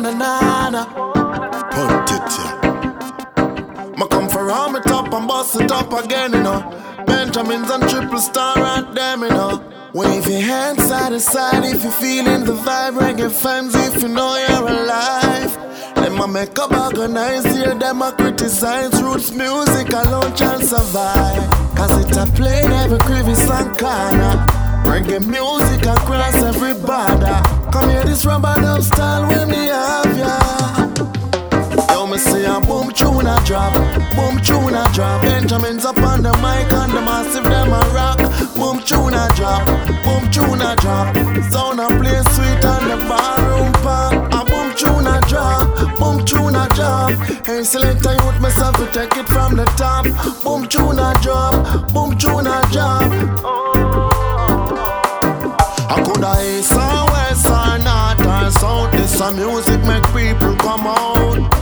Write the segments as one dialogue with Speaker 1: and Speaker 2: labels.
Speaker 1: na na na na. Punt it, yeah. Ma come for arm it up and bust it up again, you know. Benjimenz and Tripplestar at them, you know. Wave your hands side to side if you're feeling the vibe. Reggae fans if you know you're alive. Them a make up organize here, them a criticize roots music alone can survive. Cause it a play every crevice and corner. Reggae music across every border. Come here, this rubber tune a drop, boom tune a drop. Benjimenz up on the mic and the massive them a rock. Boom tune a drop, boom tune a drop. Sound a play sweet and the barroom pop. A boom tune a drop, boom tune a drop. Hey, select I with myself to take it from the top. Boom tune a drop, boom tune a drop. I coulda east or west or north or south. This a music make people come out.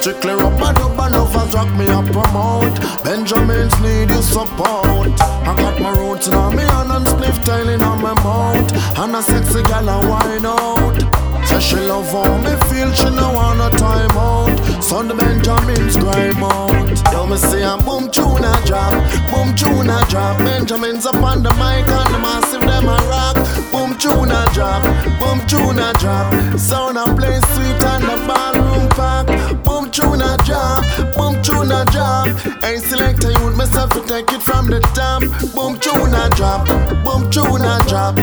Speaker 1: Strictly rubber dub and others rock me a promote. Benjimenz need your support. I got my roots in me hand and spliff tailing on my mouth. And a sexy gal a wine out. Say she love how me feel, she no want a time out. So the Benjimenz grime out. Yo, me say a boom tune a drop, boom tune a drop. Benjimenz up on the mic and the massive them a rock. Boom tune a drop, boom tune a drop. Sound a play sweet and the ballroom pack. A drop, boom tune a drop. Hey selector, you with myself to take it from the top. Boom tune a drop, boom tune a drop.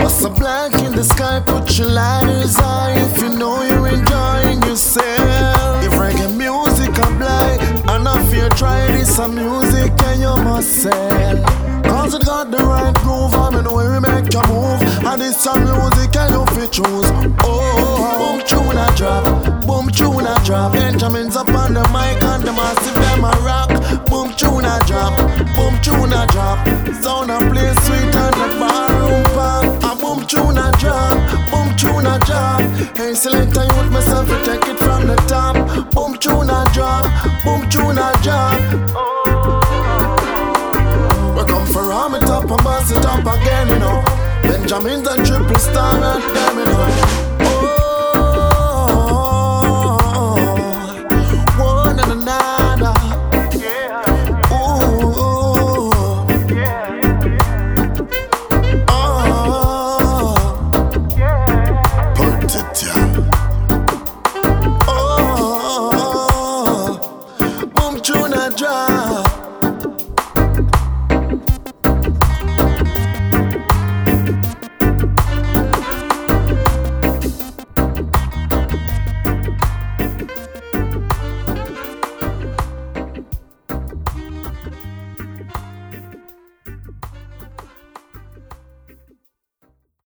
Speaker 1: What's a black in the sky? Put your lighters high if you know you're enjoying yourself. If reggae music a blind, and if you try this a music and you must sell. Cause it got the right groove, I mean we make you move. And this a music and fit choose. Oh, boom tune a drop, boom tune a drop. Benjimenz up on the mic and the massive them a rock. Boom tune a drop, boom tune a drop. Sound a play sweet and the barroom pop. A boom tune a drop, boom tune a drop. Hey selector, you with myself to take it from the top. Boom tune a drop, boom tune a drop. We come for arm it up and bust it up again, you know. Benjamin's and triple star and know.